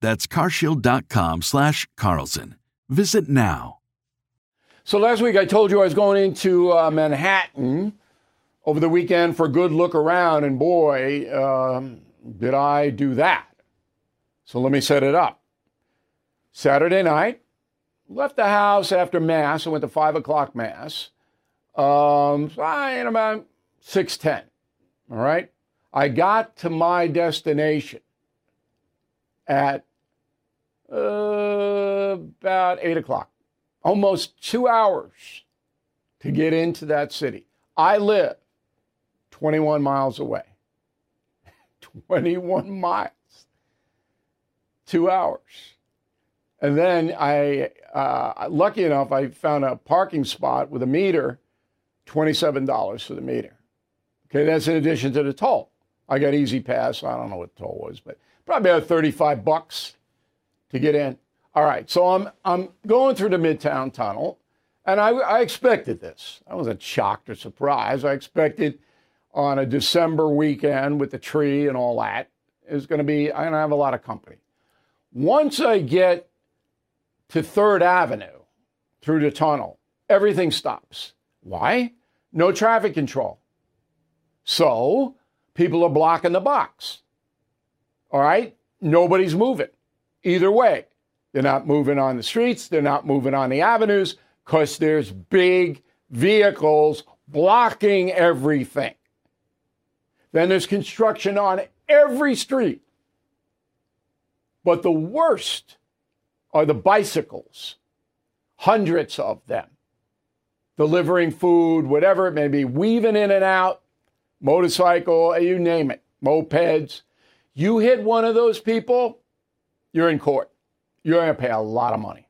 That's carshield.com/slash Carlson. Visit now. So last week I told you I was going into uh, Manhattan over the weekend for a good look around, and boy, um, did I do that. So let me set it up. Saturday night, left the house after Mass. I went to 5 o'clock Mass. Um, in about 6.10, all right? I got to my destination at uh, about 8 o'clock, almost two hours to get into that city. I live 21 miles away. 21 miles. Two hours. And then I, uh, lucky enough, I found a parking spot with a meter, $27 for the meter. Okay, that's in addition to the toll. I got E-ZPass. I don't know what the toll was, but probably about 35 bucks to get in. All right, so I'm I'm going through the Midtown Tunnel, and I, I expected this. I wasn't shocked or surprised. I expected on a December weekend with the tree and all that is going to be I'm going to have a lot of company. Once I get to Third Avenue through the tunnel, everything stops. Why? No traffic control. So people are blocking the box. All right? Nobody's moving. Either way, they're not moving on the streets, they're not moving on the avenues because there's big vehicles blocking everything. Then there's construction on every street. But the worst are the bicycles, hundreds of them, delivering food, whatever it may be, weaving in and out, motorcycle, you name it, mopeds. You hit one of those people, you're in court. You're going to pay a lot of money.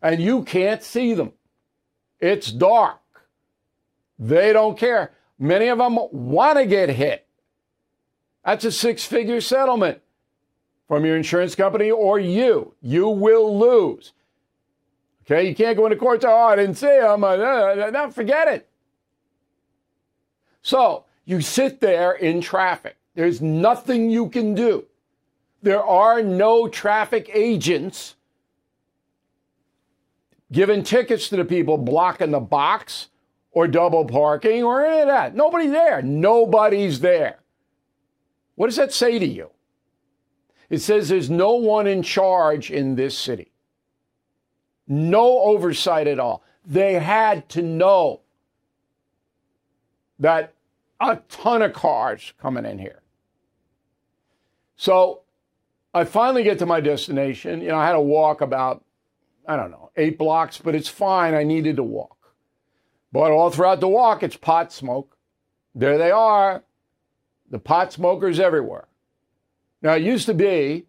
And you can't see them. It's dark. They don't care. Many of them want to get hit. That's a six figure settlement from your insurance company or you. You will lose. Okay, you can't go into court oh, I didn't see him. Uh, no, forget it. So you sit there in traffic. There's nothing you can do. There are no traffic agents giving tickets to the people blocking the box or double parking or any of that. Nobody there. Nobody's there. What does that say to you? It says there's no one in charge in this city. No oversight at all. They had to know that a ton of cars coming in here. So I finally get to my destination. You know, I had to walk about, I don't know, eight blocks, but it's fine. I needed to walk. But all throughout the walk, it's pot smoke. There they are, the pot smokers everywhere. Now, it used to be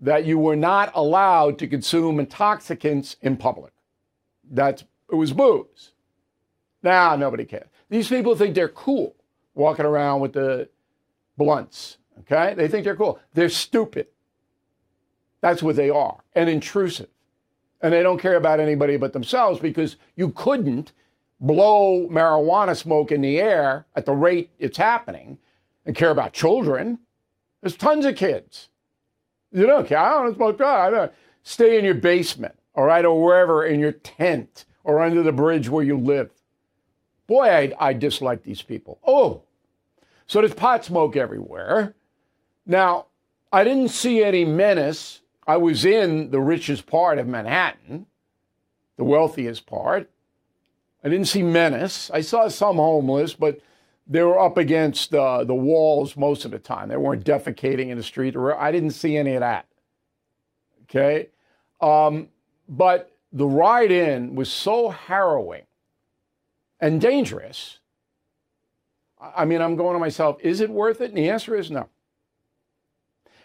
that you were not allowed to consume intoxicants in public. That's it was booze. Now nobody cares. These people think they're cool walking around with the blunts. Okay? They think they're cool. They're stupid. That's what they are, and intrusive. And they don't care about anybody but themselves because you couldn't blow marijuana smoke in the air at the rate it's happening and care about children. There's tons of kids. You don't care. I don't smoke. Stay in your basement, all right, or wherever in your tent or under the bridge where you live. Boy, I, I dislike these people. Oh, so there's pot smoke everywhere. Now, I didn't see any menace I was in the richest part of Manhattan. the wealthiest part. I didn't see menace. I saw some homeless, but they were up against uh, the walls most of the time. They weren't defecating in the street. I didn't see any of that. Okay. Um, but the ride in was so harrowing and dangerous. I mean, I'm going to myself, is it worth it? And the answer is no.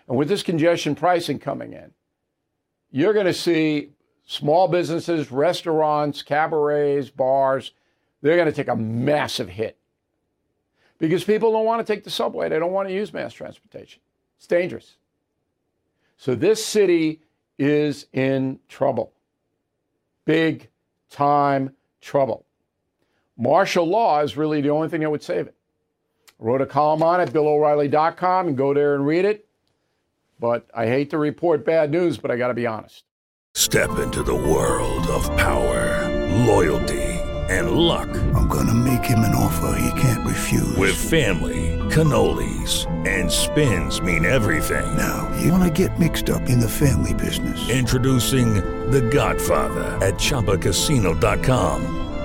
And with this congestion pricing coming in, you're going to see small businesses, restaurants, cabarets, bars, they're going to take a massive hit because people don't want to take the subway. They don't want to use mass transportation. It's dangerous. So this city is in trouble. Big time trouble. Martial law is really the only thing that would save it. I wrote a column on it, BillO'Reilly.com, and go there and read it. But I hate to report bad news, but I got to be honest. Step into the world of power, loyalty, and luck. I'm going to make him an offer he can't refuse. With family, cannolis, and spins mean everything. Now, you want to get mixed up in the family business? Introducing The Godfather at Chumbacasino.com.